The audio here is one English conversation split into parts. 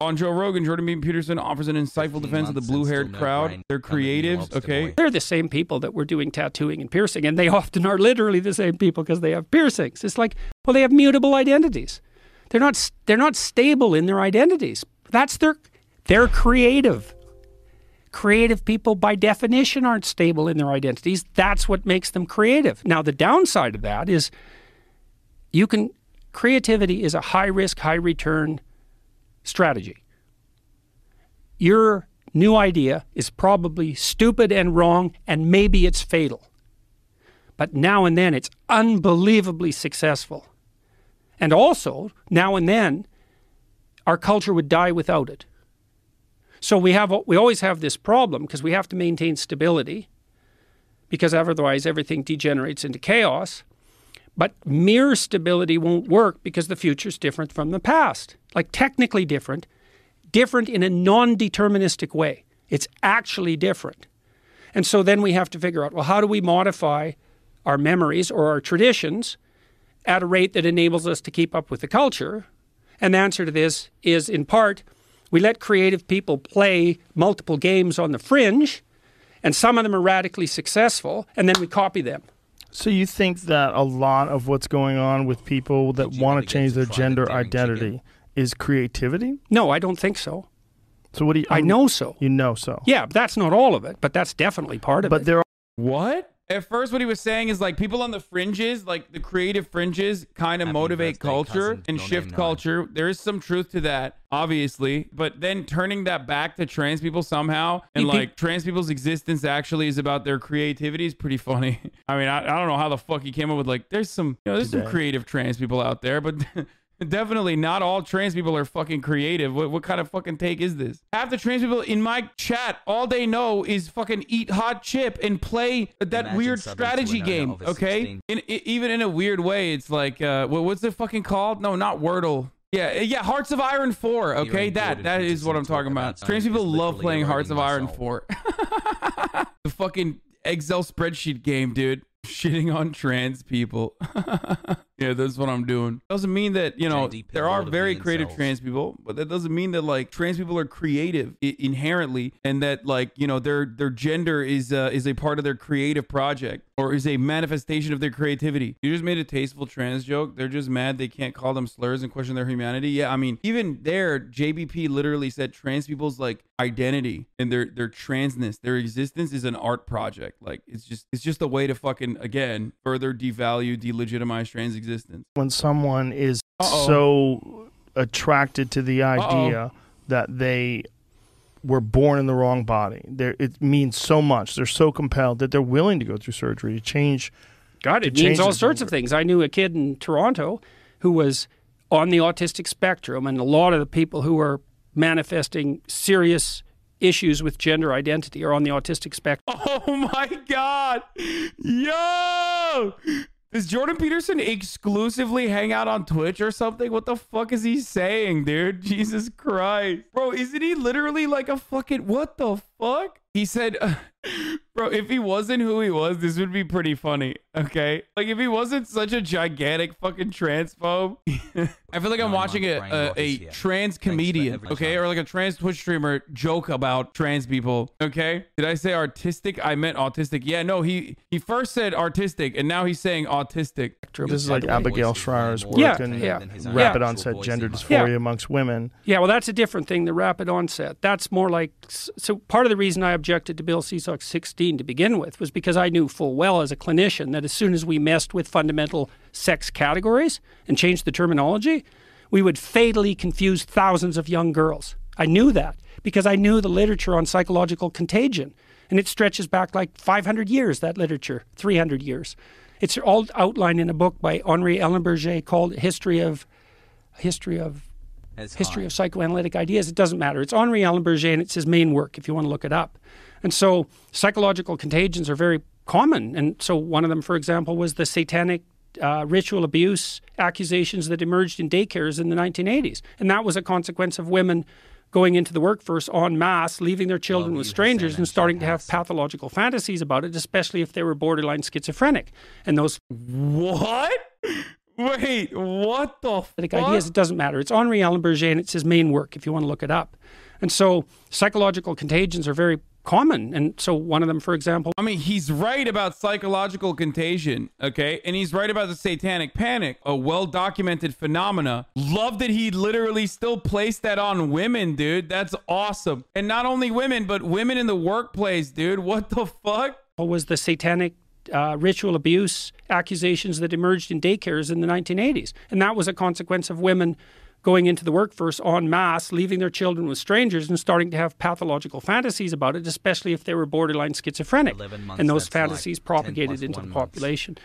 On Joe Rogan, Jordan B. Peterson offers an insightful defense of the blue-haired crowd. They're creatives, okay? They're the same people that were doing tattooing and piercing, and they often are literally the same people because they have piercings. It's like, well, they have mutable identities. They're not they're not stable in their identities. That's their they're creative. Creative people by definition aren't stable in their identities. That's what makes them creative. Now the downside of that is you can creativity is a high risk, high return strategy. Your new idea is probably stupid and wrong, and maybe it's fatal. But now and then it's unbelievably successful. And also, now and then, our culture would die without it. So we have we always have this problem because we have to maintain stability because otherwise everything degenerates into chaos. But mere stability won't work because the future is different from the past. Like technically different, different in a non-deterministic way. It's actually different. And so then we have to figure out, well, how do we modify our memories or our traditions at a rate that enables us to keep up with the culture? And the answer to this is in part, we let creative people play multiple games on the fringe, and some of them are radically successful, and then we copy them. So you think that a lot of what's going on with people that want to change their gender identity is creativity? No, I don't think so. So what do you? I know so. You know so. Yeah, that's not all of it, but that's definitely part of But it. But there are What? At first, what he was saying is like people on the fringes, like the creative fringes, kind of motivate culture and shift culture. There is some truth to that, obviously. But then turning that back to trans people somehow, and You pe- like trans people's existence actually is about their creativity is pretty funny. I mean, I, I don't know how the fuck he came up with like, there's some, you know, there's some Today. creative trans people out there, but. Definitely not all trans people are fucking creative. What, what kind of fucking take is this? Half the trans people in my chat, all they know is fucking eat hot chip and play that Imagine weird strategy game. Okay, 16. in, even in a weird way, it's like uh, what, what's it fucking called? No, not Wordle. Yeah, uh, yeah, Hearts of Iron Four. Okay, Hearing that that is what I'm talking about. about Trans people love playing Hearts of Iron. Four. the fucking Excel spreadsheet game, dude. Shitting on trans people. yeah, that's what I'm doing. Doesn't mean that, you know, JD there are very the creative trans people, but that doesn't mean that like trans people are creative I- inherently and that like, you know, their their gender is uh, is a part of their creative project or is a manifestation of their creativity. You just made a tasteful trans joke. They're just mad they can't call them slurs and question their humanity. Yeah, I mean, even there JBP literally said trans people's like identity and their their transness, their existence is an art project. Like it's just it's just a way to fucking again further devalue, delegitimize trans existence. When someone is Uh-oh. so attracted to the idea that they were born in the wrong body. They're, it means so much. They're so compelled that they're willing to go through surgery to change. God, it means all sorts of things. I knew a kid in Toronto who was on the autistic spectrum, and a lot of the people who are manifesting serious issues with gender identity are on the autistic spectrum. Oh my god. Yo! Does Jordan Peterson exclusively hang out on Twitch or something? What the fuck is he saying, dude? Jesus Christ. Bro, isn't he literally like a fucking what the fuck? He said Bro, if he wasn't who he was, this would be pretty funny. Okay? Like if he wasn't such a gigantic fucking transphobe. I feel like I'm watching a, a, a is trans comedian, okay? time. Or like a trans Twitch streamer joke about trans people. Okay, did I say artistic? I meant autistic. Yeah, no. He he first said artistic, and now he's saying autistic. This is like Abigail Shrier's work Yeah, in yeah. rapid Yeah. onset gender dysphoria amongst women. Yeah, well, that's a different thing, the rapid onset. That's more like. So, part of the reason I objected to Bill Seesock's 16 to begin with was because I knew full well as a clinician that as soon as we messed with fundamental sex categories and changed the terminology, we would fatally confuse thousands of young girls. I knew that because I knew the literature on psychological contagion. And it stretches back like 500 years, that literature, 300 years. It's all outlined in a book by Henri Ellenberger called History of History of It's history high. of psychoanalytic ideas. It doesn't matter. It's Henri Ellenberger, and it's his main work if you want to look it up. And so psychological contagions are very common. And so one of them, for example, was the satanic uh, ritual abuse accusations that emerged in daycares in the 1980s. And that was a consequence of women going into the workforce en masse, leaving their children Love with strangers and starting to have pathological fantasies about it, especially if they were borderline schizophrenic. And those What? Wait, what the Like fuck? ideas, it doesn't matter. It's Henri Ellenberger, and it's his main work if you want to look it up. And so psychological contagions are very common. And so one of them, for example, I mean, he's right about psychological contagion, okay? And he's right about the satanic panic, a well documented phenomena. Love that he literally still placed that on women, dude. That's awesome. And not only women, but women in the workplace, dude. What the fuck? What was the satanic uh, ritual abuse accusations that emerged in daycares in the 1980s. And that was a consequence of women going into the workforce en masse, leaving their children with strangers and starting to have pathological fantasies about it, especially if they were borderline schizophrenic. 11 months, And those that's like fantasies propagated into the one month. population.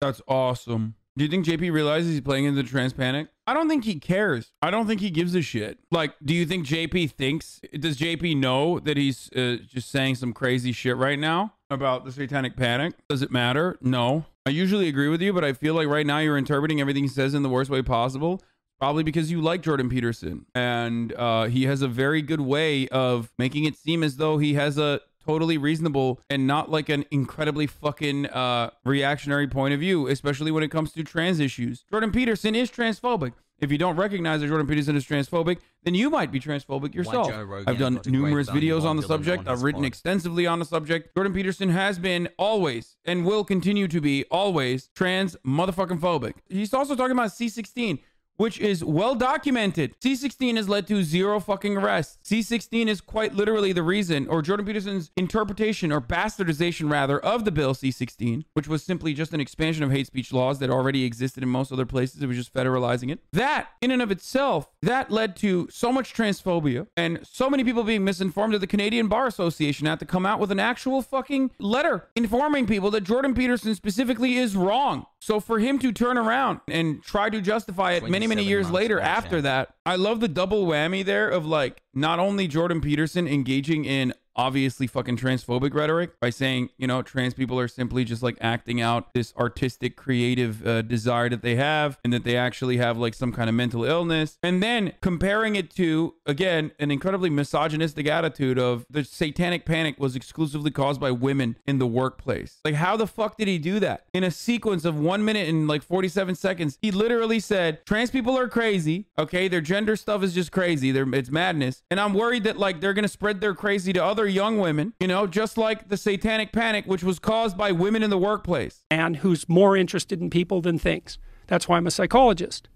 That's awesome. Do you think JP realizes he's playing into the trans panic? I don't think he cares. I don't think he gives a shit. Like, do you think JP thinks? Does JP know that he's uh, just saying some crazy shit right now about the satanic panic? Does it matter? No. I usually agree with you, but I feel like right now you're interpreting everything he says in the worst way possible. Probably because you like Jordan Peterson, and uh, he has a very good way of making it seem as though he has a totally reasonable and not like an incredibly fucking uh, reactionary point of view, especially when it comes to trans issues. Jordan Peterson is transphobic. If you don't recognize that Jordan Peterson is transphobic, then you might be transphobic yourself. I've done got a great numerous videos on the subject. I've written extensively on the subject. Jordan Peterson has been always and will continue to be always trans motherfucking phobic. He's also talking about C16 which is well documented. C16 has led to zero fucking arrests. C16 is quite literally the reason, or Jordan Peterson's interpretation or bastardization rather, of the bill C16, which was simply just an expansion of hate speech laws that already existed in most other places. It was just federalizing it. That, in and of itself, that led to so much transphobia and so many people being misinformed that the Canadian Bar Association had to come out with an actual fucking letter informing people that Jordan Peterson specifically is wrong. So for him to turn around and try to justify it many, many 27 years later after that, I love the double whammy there of like not only Jordan Peterson engaging in obviously fucking transphobic rhetoric by saying, you know, trans people are simply just like acting out this artistic, creative uh, desire that they have and that they actually have like some kind of mental illness. And then comparing it to, again, an incredibly misogynistic attitude of the satanic panic was exclusively caused by women in the workplace. Like, how the fuck did he do that? In a sequence of one minute and like 47 seconds, he literally said, trans people are crazy. Okay. Their gender stuff is just crazy. They're, it's madness. And I'm worried that like they're going to spread their crazy to other young women, you know, just like the satanic panic, which was caused by women in the workplace. man who's more interested in people than things. That's why I'm a psychologist.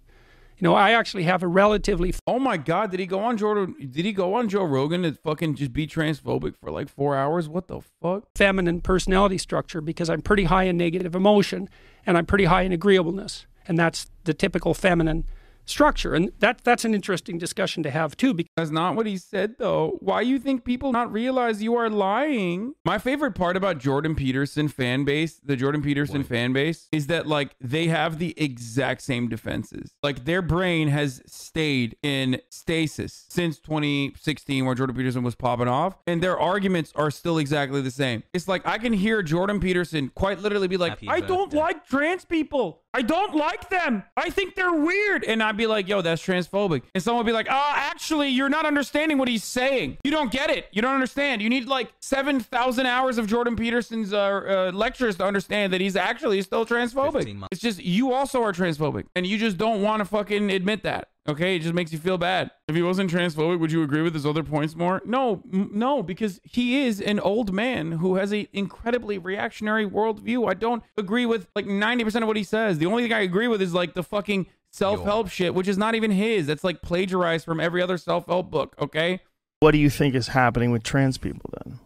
You know, I actually have a relatively Oh my God. Did he go on Jordan? Did he go on Joe Rogan to fucking just be transphobic for like four hours? What the fuck? feminine personality structure because I'm pretty high in negative emotion and I'm pretty high in agreeableness. And that's the typical feminine structure. And that that's an interesting discussion to have too because That's not what he said, though. Why you think people not realize you are lying? My favorite part about Jordan Peterson fan base, the Jordan Peterson fan base, is that like they have the exact same defenses. Like their brain has stayed in stasis since 2016, where Jordan Peterson was popping off, and their arguments are still exactly the same. It's like I can hear Jordan Peterson quite literally be like, Happy "I don't like trans people. I don't like them. I think they're weird. And I'd be like, yo, that's transphobic. And someone would be like, oh, actually, you're not understanding what he's saying. You don't get it. You don't understand. You need like 7,000 hours of Jordan Peterson's uh, uh, lectures to understand that he's actually still transphobic. It's just you also are transphobic. And you just don't want to fucking admit that. Okay, it just makes you feel bad. If he wasn't transphobic, would you agree with his other points more? No, m- no, because he is an old man who has a incredibly reactionary worldview. I don't agree with like 90% of what he says. The only thing I agree with is like the fucking self-help shit, which is not even his. That's like plagiarized from every other self-help book, okay? What do you think is happening with trans people then?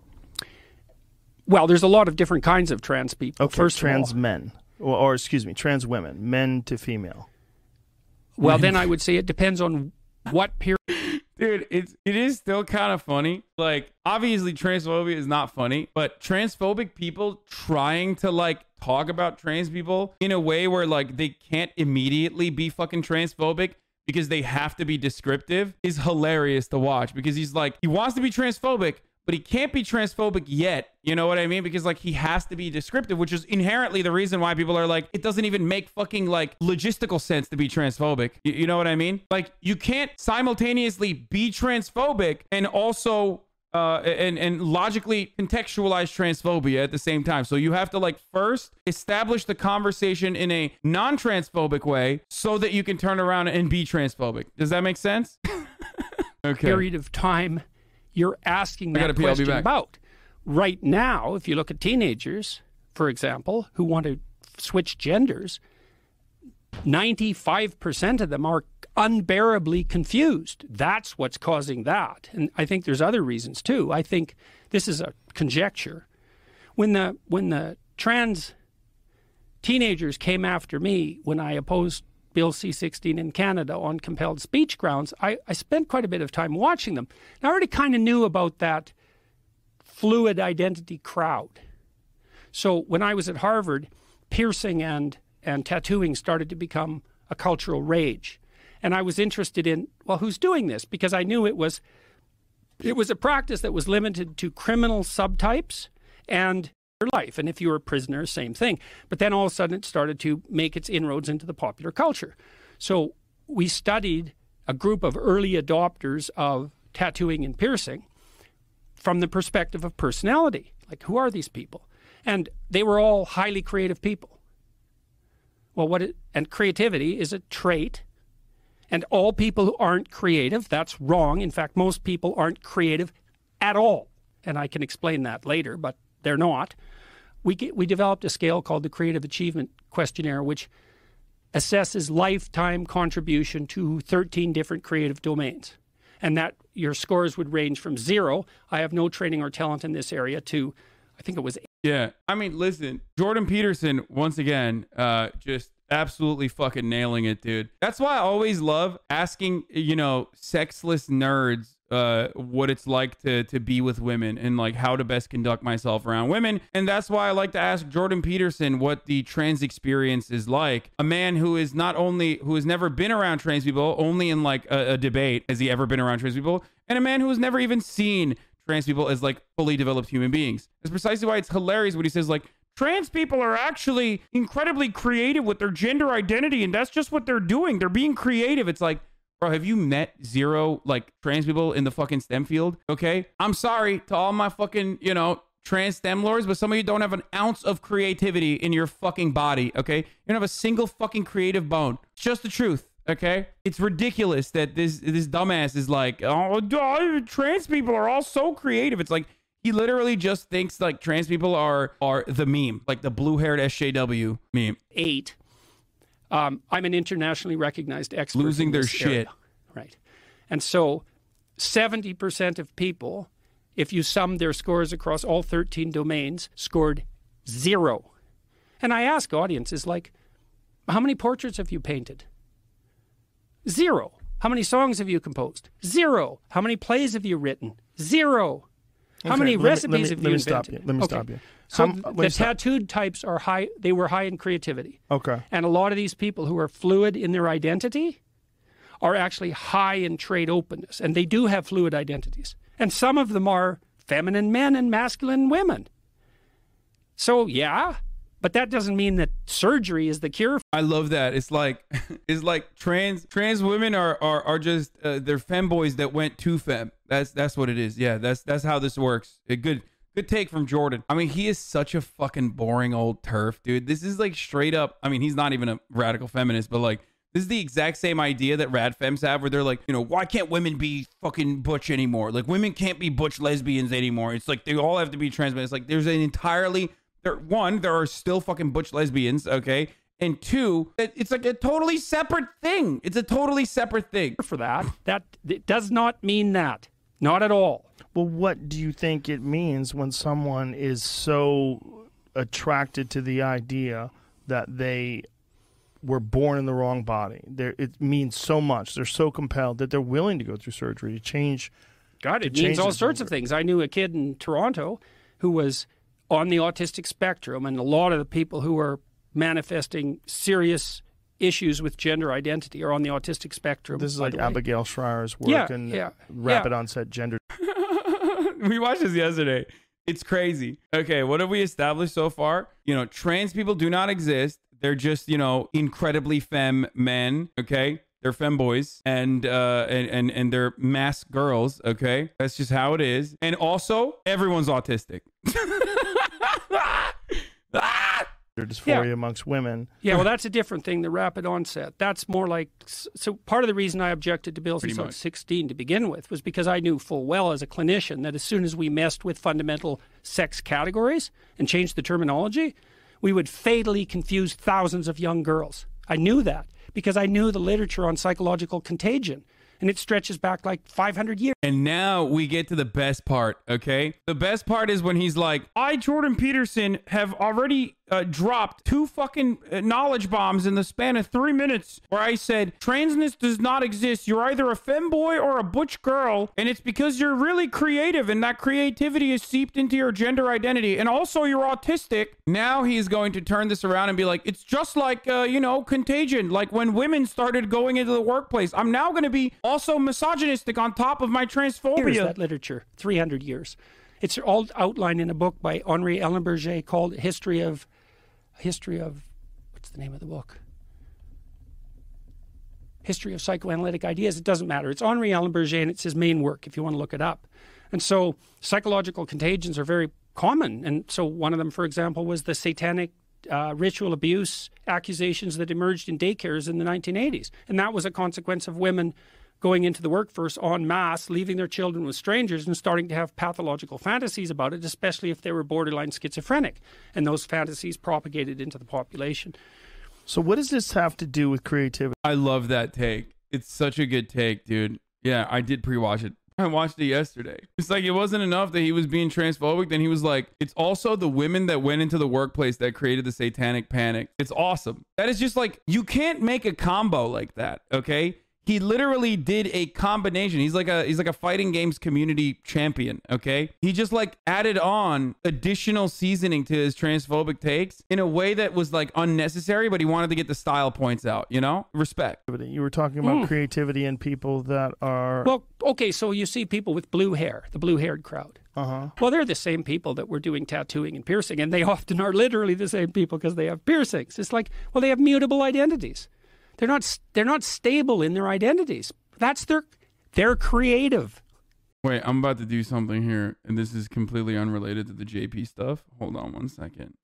well, there's a lot of different kinds of trans people. Okay, First trans of all, men, or, or excuse me, trans women, men to female. Well, then I would say it depends on what period. Dude, it's it is still kind of funny. Like, obviously, transphobia is not funny, but transphobic people trying to like talk about trans people in a way where like they can't immediately be fucking transphobic because they have to be descriptive is hilarious to watch. Because he's like, he wants to be transphobic, but he can't be transphobic yet. You know what I mean? Because like he has to be descriptive, which is inherently the reason why people are like, it doesn't even make fucking like logistical sense to be transphobic. You, you know what I mean? Like you can't simultaneously be transphobic and also uh, and and logically contextualize transphobia at the same time. So you have to like first establish the conversation in a non-transphobic way, so that you can turn around and be transphobic. Does that make sense? okay. period of time you're asking that pee, question about. Right now, if you look at teenagers, for example, who want to switch genders, 95% of them are unbearably confused. That's what's causing that. And I think there's other reasons too. I think this is a conjecture. When the when the trans teenagers came after me when I opposed Bill C 16 in Canada on compelled speech grounds, I, I spent quite a bit of time watching them. And I already kind of knew about that fluid identity crowd. So when I was at Harvard, piercing and, and tattooing started to become a cultural rage. And I was interested in, well, who's doing this? Because I knew it was it was a practice that was limited to criminal subtypes and life. And if you were a prisoner, same thing. But then all of a sudden it started to make its inroads into the popular culture. So we studied a group of early adopters of tattooing and piercing from the perspective of personality. Like, who are these people? And they were all highly creative people. Well, what it, and creativity is a trait. And all people who aren't creative, that's wrong. In fact, most people aren't creative at all. And I can explain that later, but they're not. We, get, we developed a scale called the Creative Achievement Questionnaire, which assesses lifetime contribution to 13 different creative domains. And that your scores would range from zero, I have no training or talent in this area, to I think it was Yeah. I mean, listen, Jordan Peterson, once again, uh, just absolutely fucking nailing it, dude. That's why I always love asking, you know, sexless nerds uh, what it's like to to be with women and like how to best conduct myself around women. And that's why I like to ask Jordan Peterson what the trans experience is like. A man who is not only who has never been around trans people, only in like a, a debate has he ever been around trans people, and a man who has never even seen trans people as like fully developed human beings. That's precisely why it's hilarious when he says like trans people are actually incredibly creative with their gender identity and that's just what they're doing. They're being creative. It's like, bro, have you met zero like trans people in the fucking STEM field? Okay? I'm sorry to all my fucking, you know, trans STEM lords, but some of you don't have an ounce of creativity in your fucking body, okay? You don't have a single fucking creative bone. It's just the truth. Okay, it's ridiculous that this this dumbass is like, oh, trans people are all so creative. It's like he literally just thinks like trans people are are the meme, like the blue haired SJW meme. eight. Um, I'm an internationally recognized expert. Losing in their shit. area. Right. And so 70% of people, if you sum their scores across all 13 domains, scored zero. And I ask audiences, like, how many portraits have you painted? Zero. How many songs have you composed? Zero. How many plays have you written? Zero. How Okay, many let me- recipes let me- have let you me stop invented? you. Let me Okay. stop you. So How- th- let the me stop. tattooed types are high. They were high in creativity. Okay. And a lot of these people who are fluid in their identity are actually high in trait openness. And they do have fluid identities. And some of them are feminine men and masculine women. So, yeah, but that doesn't mean that surgery is the cure. I love that. It's like it's like trans trans women are are, are just uh, they're femboys that went to fem. That's that's what it is. Yeah, that's that's how this works. A good good take from Jordan. I mean, he is such a fucking boring old TERF, dude. This is like straight up. I mean, he's not even a radical feminist, but like this is the exact same idea that rad femmes have, where they're like, you know, why can't women be fucking butch anymore? Like, women can't be butch lesbians anymore. It's like they all have to be trans. men. It's like there's an entirely there. One, there are still fucking butch lesbians. Okay, and two, it's like a totally separate thing. It's a totally separate thing. For that, that does not mean that. Not at all. Well, what do you think it means when someone is so attracted to the idea that they were born in the wrong body? They're, it means so much. They're so compelled that they're willing to go through surgery to change. God, it means all sorts of things. I knew a kid in Toronto who was on the autistic spectrum, and a lot of the people who are manifesting serious issues with gender identity are on the autistic spectrum. This is like. Abigail Shrier's work Yeah, and yeah, rapid yeah. onset gender. we watched this yesterday. It's crazy. Okay, what have we established so far? You know, trans people do not exist. They're just, you know, incredibly femme men. Okay. they're femboys and uh and and, and they're mask girls okay that's just how it is and also everyone's autistic Ah! Dysphoria Yeah. amongst women. Yeah, well, that's a different thing. The rapid onset. That's more like. So part of the reason I objected to bills since I much. was 16 to begin with was because I knew full well as a clinician that as soon as we messed with fundamental sex categories and changed the terminology, we would fatally confuse thousands of young girls. I knew that because I knew the literature on psychological contagion, and it stretches back like 500 years. And now we get to the best part, okay? The best part is when he's like, I, Jordan Peterson, have already uh, dropped two fucking uh, knowledge bombs in the span of three minutes where I said, transness does not exist. You're either a femboy or a butch girl, and it's because you're really creative, and that creativity is seeped into your gender identity, and also you're autistic. Now he's going to turn this around and be like, it's just like, uh, you know, contagion, like when women started going into the workplace. I'm now going to be also misogynistic on top of my transphobia. that literature, 300 years. It's all outlined in a book by Henri Ellenberger called History of History of what's the name of the book? History of Psychoanalytic Ideas. It doesn't matter. It's Henri Ellenberger and it's his main work if you want to look it up. And so psychological contagions are very common. And so one of them, for example, was the satanic uh, ritual abuse accusations that emerged in daycares in the 1980s. And that was a consequence of women going into the workforce en masse, leaving their children with strangers and starting to have pathological fantasies about it, especially if they were borderline schizophrenic. And those fantasies propagated into the population. So what does this have to do with creativity? I love that take. It's such a good take, dude. Yeah, I did pre-watch it. I watched it yesterday. It's like it wasn't enough that he was being transphobic. Then he was like, it's also the women that went into the workplace that created the satanic panic. It's awesome. That is just like, you can't make a combo like that, okay? He literally did a combination. He's like a he's like a fighting games community champion, okay? He just like added on additional seasoning to his transphobic takes in a way that was like unnecessary, but he wanted to get the style points out, you know? Respect. You were talking about creativity and people that are Well, okay, so you see people with blue hair, the blue haired crowd. uh-huh. Well, they're the same people that were doing tattooing and piercing, and they often are literally the same people because they have piercings. It's like, well, they have mutable identities. They're not. They're not stable in their identities. That's their. They're creative. Wait, I'm about to do something here, and this is completely unrelated to the JP stuff. Hold on one second.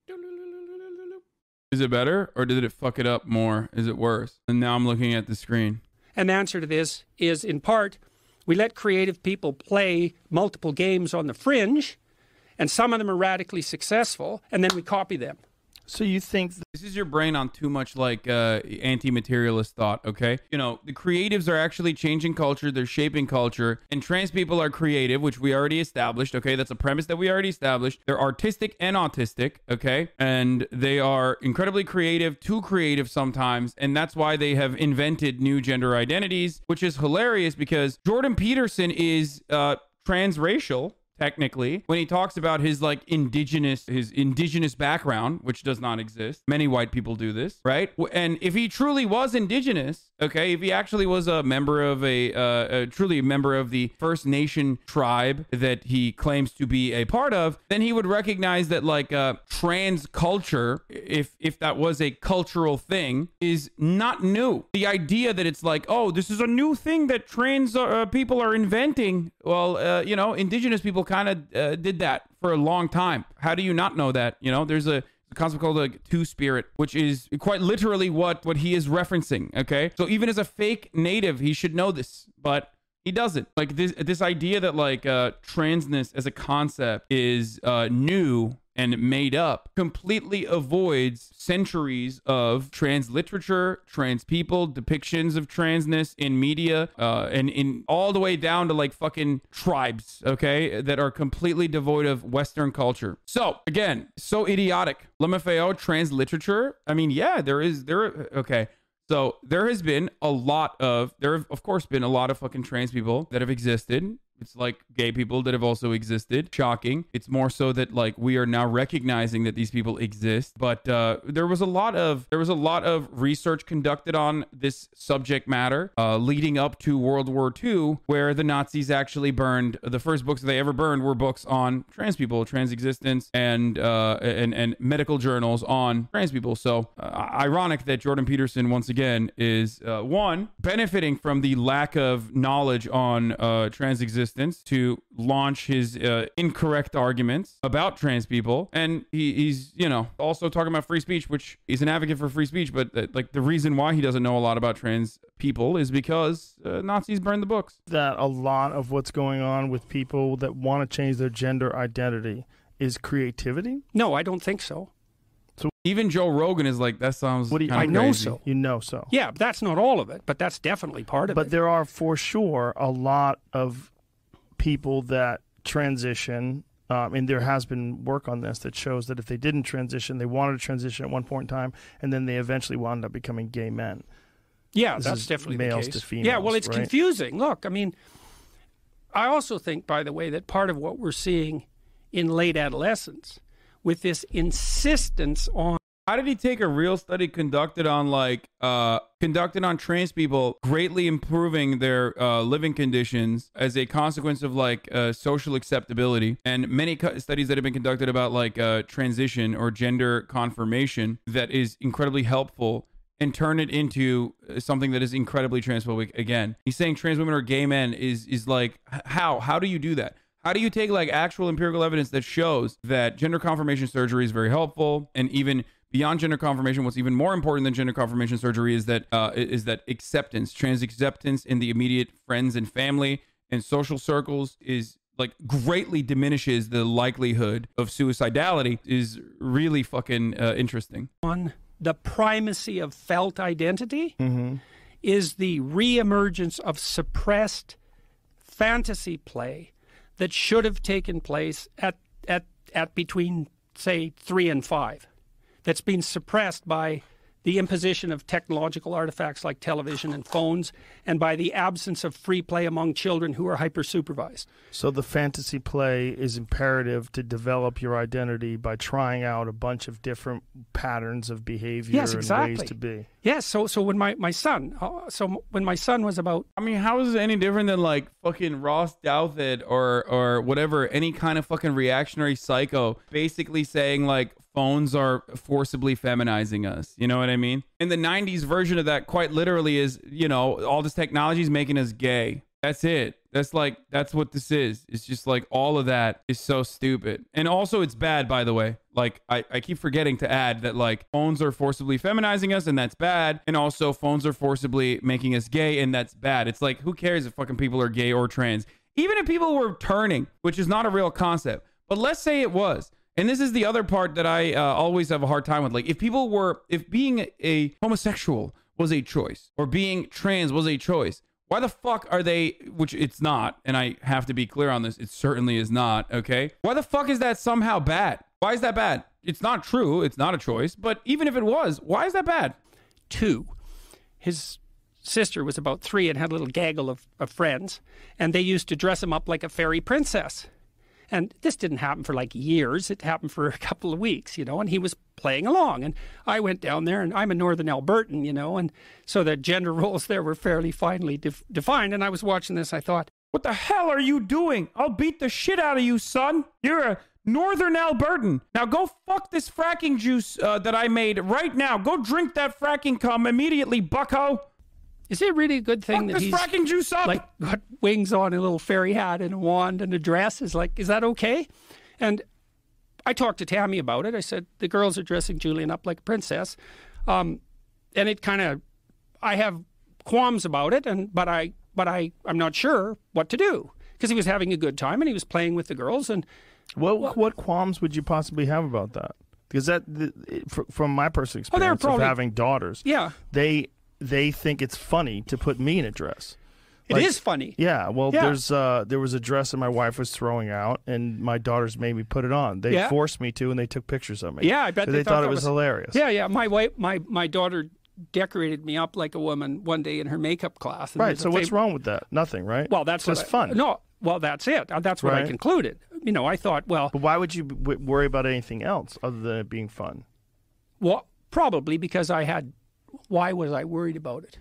Is it better, or did it fuck it up more? Is it worse? And now I'm looking at the screen. And the answer to this is, in part, we let creative people play multiple games on the fringe, and some of them are radically successful, and then we copy them. So you think th- This is your brain on too much like uh, anti-materialist thought, okay? You know, the creatives are actually changing culture, they're shaping culture, and trans people are creative, which we already established, okay? That's a premise that we already established. They're artistic and autistic, okay? And they are incredibly creative, too creative sometimes, and that's why they have invented new gender identities, which is hilarious because Jordan Peterson is uh transracial technically. When he talks about his like indigenous his indigenous background which does not exist many white people do this right? And if he truly was indigenous okay if he actually was a member of a uh, a truly a member of the first nation tribe that he claims to be a part of then he would recognize that like uh trans culture if if that was a cultural thing is not new. The idea that it's like oh this is a new thing that trans uh, people are inventing well uh, you know indigenous people kind of uh, did that for a long time how do you not know that you know there's a concept called a two spirit, which is quite literally what what he is referencing. Okay, so even as a fake native, he should know this, but he doesn't. Like this this idea that like uh, transness as a concept is uh, new and made up completely avoids centuries of trans literature, trans people, depictions of transness in media, uh, and in all the way down to like fucking tribes, okay, that are completely devoid of Western culture. So again, so idiotic. LMFAO trans literature. I mean, yeah, there is there. Okay. So there has been a lot of there have of course been a lot of fucking trans people that have existed It's like gay people that have also existed. Shocking. It's more so that like we are now recognizing that these people exist. But uh, there was a lot of there was a lot of research conducted on this subject matter uh, leading up to World War II, where the Nazis actually burned the first books they ever burned were books on trans people, trans existence, and uh, and and medical journals on trans people. So uh, ironic that Jordan Peterson once again is uh, one benefiting from the lack of knowledge on uh, trans existence to launch his uh, incorrect arguments about trans people, and he, he's you know also talking about free speech, which he's an advocate for free speech, but uh, like the reason why he doesn't know a lot about trans people is because uh, Nazis burned the books. that a lot of what's going on with people that want to change their gender identity is creativity. No, I don't think so. Even Joe Rogan is like that sounds. What do you- I know crazy. so. You know so. Yeah, that's not all of it, but that's definitely part of But it. But there are for sure a lot of people that transition. Um, and there has been work on this that shows that if they didn't transition, they wanted to transition at one point in time, and then they eventually wound up becoming gay men. Yeah, This that's definitely males the to females. yeah, well, it's right? confusing. Look, I mean, I also think, by the way, that part of what we're seeing in late adolescence with this insistence on How did he take a real study conducted on like uh conducted on trans people greatly improving their uh, living conditions as a consequence of like uh, social acceptability? And many co- studies that have been conducted about like uh, transition or gender confirmation that is incredibly helpful and turn it into uh, something that is incredibly transphobic again. He's saying trans women are gay men is is like how? How do you do that? How do you take like actual empirical evidence that shows that gender confirmation surgery is very helpful and even beyond gender confirmation what's even more important than gender confirmation surgery is that uh, is that acceptance. Trans acceptance in the immediate friends and family and social circles is like greatly diminishes the likelihood of suicidality is really fucking uh, interesting. On the primacy of felt identity Mm-hmm. is the reemergence of suppressed fantasy play that should have taken place at, at, at between, say, three and five, that's been suppressed by the imposition of technological artifacts like television and phones, and by the absence of free play among children who are hyper supervised. So the fantasy play is imperative to develop your identity by trying out a bunch of different patterns of behavior Yes, and exactly. ways to be. Yes, so so when my, my son, uh, so when my son was about I mean, how is it any different than like fucking Ross Douthat or or whatever, any kind of fucking reactionary psycho basically saying like phones are forcibly feminizing us. You know what I mean? In the 90s version of that quite literally is, you know, all this technology is making us gay. That's it. That's like that's what this is. It's just like all of that is so stupid. And also it's bad by the way. Like I, I keep forgetting to add that like phones are forcibly feminizing us and that's bad. And also phones are forcibly making us gay and that's bad. It's like who cares if fucking people are gay or trans? Even if people were turning, which is not a real concept. But let's say it was. And this is the other part that I uh, always have a hard time with. Like, if people were, if being a homosexual was a choice or being trans was a choice, why the fuck are they, which it's not, and I have to be clear on this, it certainly is not, okay? Why the fuck is that somehow bad? Why is that bad? It's not true. It's not a choice. But even if it was, why is that bad? two. His sister was about three and had a little gaggle of, of friends, and they used to dress him up like a fairy princess. And this didn't happen for like years. It happened for a couple of weeks, you know, and he was playing along. And I went down there, and I'm a Northern Albertan, you know, and so the gender roles there were fairly finely def- defined. And I was watching this, I thought, What the hell are you doing? I'll beat the shit out of you, son. You're a Northern Albertan. Now go fuck this fracking juice uh, that I made right now. Go drink that fracking cum immediately, bucko. Is it really a good thing Fuck that this he's fracking juice up. like got wings on, a little fairy hat, and a wand and a dress. Is like, is that okay? And I talked to Tammy about it. I said the girls are dressing Julian up like a princess, um, and it kind of, I have qualms about it, and but I, but I, I'm not sure what to do because he was having a good time and he was playing with the girls, and What what qualms would you possibly have about that? Because that, the, from my personal Oh, they're experience probably- of having daughters, yeah, they they think it's funny to put me in a dress. it is funny. Yeah, well, Yeah. there's uh, there was a dress that my wife was throwing out, and my daughters made me put it on. They Yeah. forced me to, and they took pictures of me. Yeah, I bet 'Cause they they, thought thought, it was, was- hilarious. Yeah, yeah. My wife, my my daughter decorated me up like a woman one day in her makeup class. Right. So what's wrong with that? Nothing, right? Well, that's So I- fun. No, well, that's it. Uh, That's what I concluded. You know, I thought, well, But why would you worry about anything else other than it being fun? well, probably because I had. Why was I worried about it?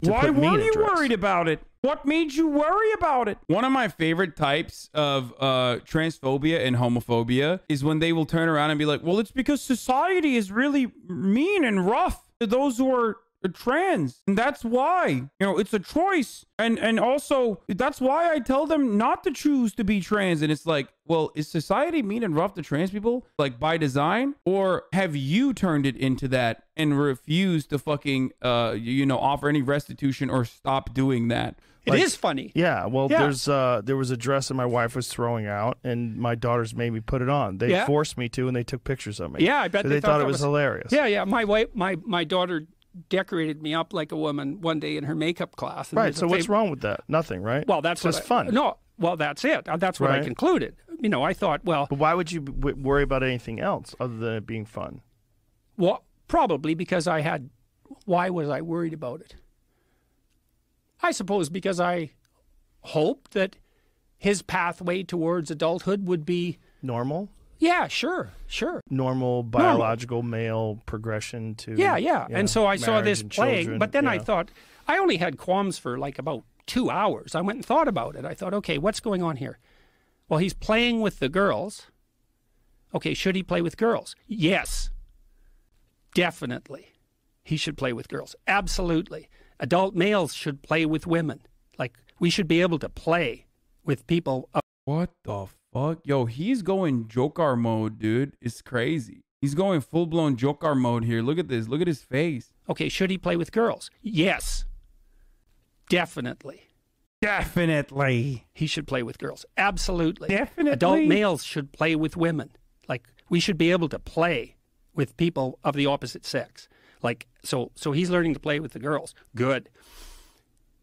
Why were you dress. worried about it? What made you worry about it? One of my favorite types of uh, transphobia and homophobia is when they will turn around and be like, well, it's because society is really mean and rough to those who are trans and that's why you know it's a choice and and also that's why i tell them not to choose to be trans and it's like well is society mean and rough to trans people like by design or have you turned it into that and refused to fucking uh you know offer any restitution or stop doing that It is funny. Yeah, well, Yeah. there's uh, there was a dress that my wife was throwing out, and my daughters made me put it on. They Yeah. forced me to, and they took pictures of me. Yeah, I bet So they they, thought thought, it was, was- hilarious. Yeah, yeah. My wife, my my daughter decorated me up like a woman one day in her makeup class. and Right. So what's wrong with that? Nothing, right? Well, that's just I- fun. No, well, that's it. Uh, That's what I concluded. You know, I thought, well, But why would you worry about anything else other than it being fun? well, probably because I had. Why was I worried about it? I suppose because I hoped that his pathway towards adulthood would be. Normal, Yeah, sure, sure. normal biological male progression to Yeah, yeah. and so I saw this and playing, children, but then I thought I only had qualms for like about two hours. I went and thought about it. I thought, okay, what's going on here? Well, he's playing with the girls. Okay, should he play with girls? Yes, definitely. He should play with girls. Absolutely. Adult males should play with women. Like we should be able to play with people. Of, what the fuck yo he's going Joker mode dude it's crazy he's going full-blown Joker mode here look at this look at his face okay, should he play with girls? Yes, definitely. definitely he should play with girls. Absolutely. Definitely. Adult males should play with women. Like we should be able to play with people of the opposite sex. Like so so he's learning to play with the girls. Good.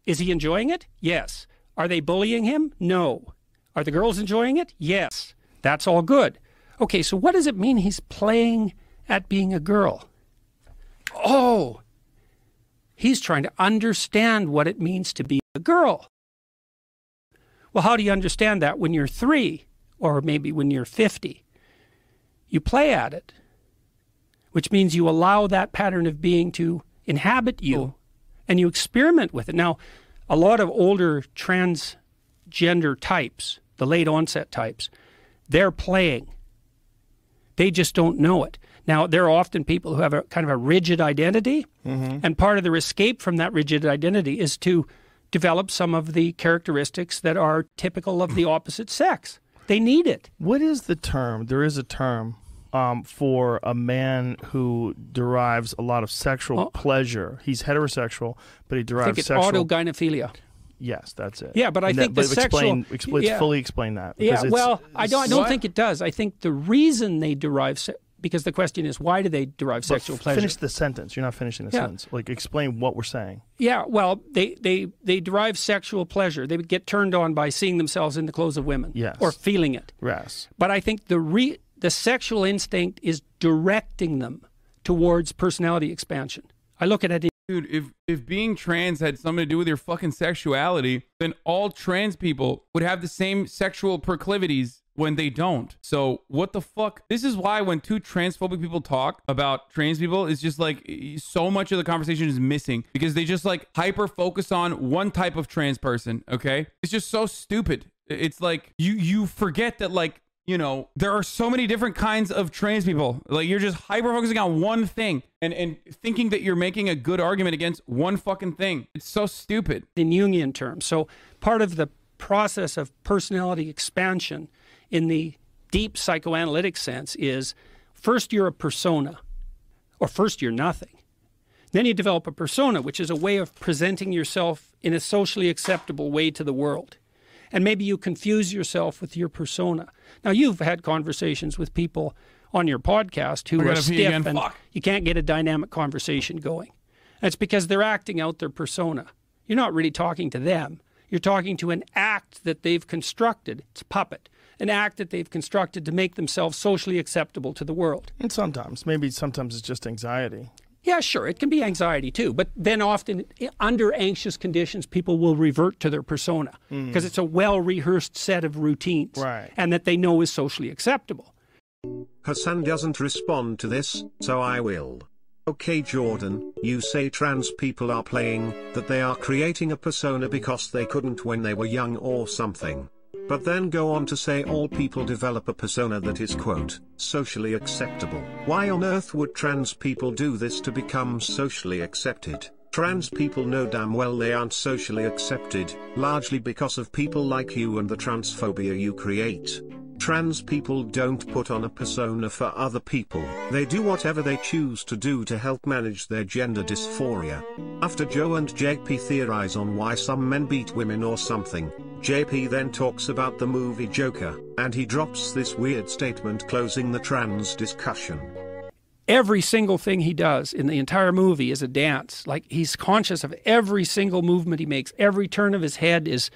Is he enjoying it? Yes. Are they bullying him? No. Are the girls enjoying it? Yes. That's all good. Okay, so what does it mean he's playing at being a girl? Oh. He's trying to understand what it means to be a girl. Well, how do you understand that when you're three or maybe when you're 50? You play at it, which means you allow that pattern of being to inhabit you oh. and you experiment with it. Now, a lot of older transgender types, the late onset types, they're playing. They just don't know it. Now, there are often people who have a kind of a rigid identity, and part of their escape from that rigid identity is to develop some of the characteristics that are typical of the opposite sex. They need it. What is the term? There is a term um, for a man who derives a lot of sexual Oh. pleasure. He's heterosexual, but he derives I think it's sexual. autogynephilia. Yes, that's it. Yeah, but I And think that, the but explain, sexual- yeah. fully explain that. Yeah, it's- well, I don't, I don't What? think it does. I think the reason they derive, se- because the question is, why do they derive but sexual pleasure? Finish the sentence. You're not finishing the Yeah. sentence. Like explain what we're saying. Yeah, well, they, they, they derive sexual pleasure. They get turned on by seeing themselves in the clothes of women Yes. or feeling it. Yes. But I think the re- the sexual instinct is directing them towards personality expansion. I look at it. Dude if if being trans had something to do with your fucking sexuality then all trans people would have the same sexual proclivities when they don't. So what the fuck? This is why when two transphobic people talk about trans people it's just like so much of the conversation is missing because they just like hyper focus on one type of trans person okay? It's just so stupid. It's like you you forget that like you know, there are so many different kinds of trans people. Like you're just hyper focusing on one thing and and thinking that you're making a good argument against one fucking thing. It's so stupid. in Jungian terms. So part of the process of personality expansion in the deep psychoanalytic sense is first you're a persona, or first you're nothing. Then you develop a persona, which is a way of presenting yourself in a socially acceptable way to the world. And maybe you confuse yourself with your persona. Now, you've had conversations with people on your podcast who are stiff again, and fuck. you can't get a dynamic conversation going. That's because they're acting out their persona. You're not really talking to them. You're talking to an act that they've constructed. It's a puppet. An act that they've constructed to make themselves socially acceptable to the world. And sometimes, maybe sometimes it's just anxiety. Yeah, sure, it can be anxiety too, but then often under anxious conditions, people will revert to their persona mm. because it's a well rehearsed set of routines Right. and that they know is socially acceptable. Hassan doesn't respond to this, so I will. Okay, Jordan, you say trans people are playing, that they are creating a persona because they couldn't when they were young or something. But then go on to say all people develop a persona that is quote, socially acceptable. Why on earth would trans people do this to become socially accepted? Trans people know damn well they aren't socially accepted, largely because of people like you and the transphobia you create. Trans people don't put on a persona for other people. They do whatever they choose to do to help manage their gender dysphoria. After Joe and JP theorize on why some men beat women or something, JP then talks about the movie Joker, and he drops this weird statement closing the trans discussion. Every single thing he does in the entire movie is a dance. Like he's conscious of every single movement he makes. Every turn of his head is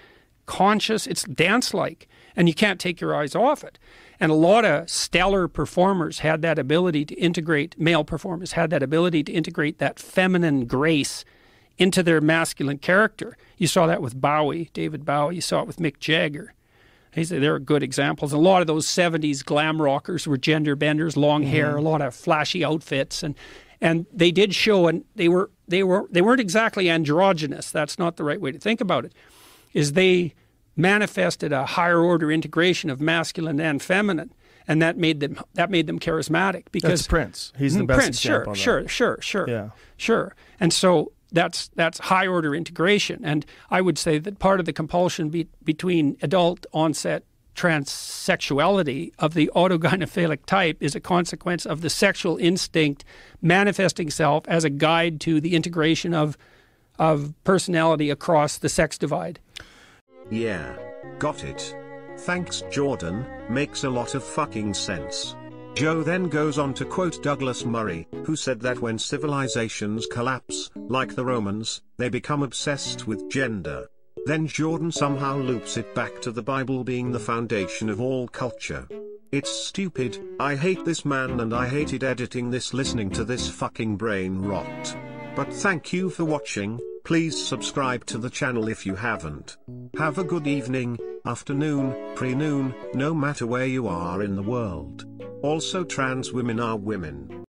conscious. It's dance like, and you can't take your eyes off it. And a lot of stellar performers had that ability to integrate, male performers had that ability to integrate that feminine grace into their masculine character. You saw that with Bowie, David Bowie. You saw it with Mick Jagger. He said there are good examples. A lot of those '70s glam rockers were gender benders, long hair, a lot of flashy outfits, and and they did show, and they were they were they weren't exactly androgynous. That's not the right way to think about it. Is they manifested a higher order integration of masculine and feminine, and that made them that made them charismatic because That's Prince. He's the Mm, best Prince, example. sure, sure, sure, sure, Yeah. sure. And so that's that's high order integration. And I would say that part of the compulsion be, between adult onset transsexuality of the autogynephilic type is a consequence of the sexual instinct manifesting itself as a guide to the integration of of personality across the sex divide. Yeah. Got it. Thanks, Jordan, makes a lot of fucking sense. Joe then goes on to quote Douglas Murray, who said that when civilizations collapse, like the Romans, they become obsessed with gender. Then Jordan somehow loops it back to the Bible being the foundation of all culture. It's stupid, I hate this man and I hated editing this listening to this fucking brain rot. But thank you for watching, please subscribe to the channel if you haven't. Have a good evening, afternoon, pre-noon, no matter where you are in the world. Also trans women are women.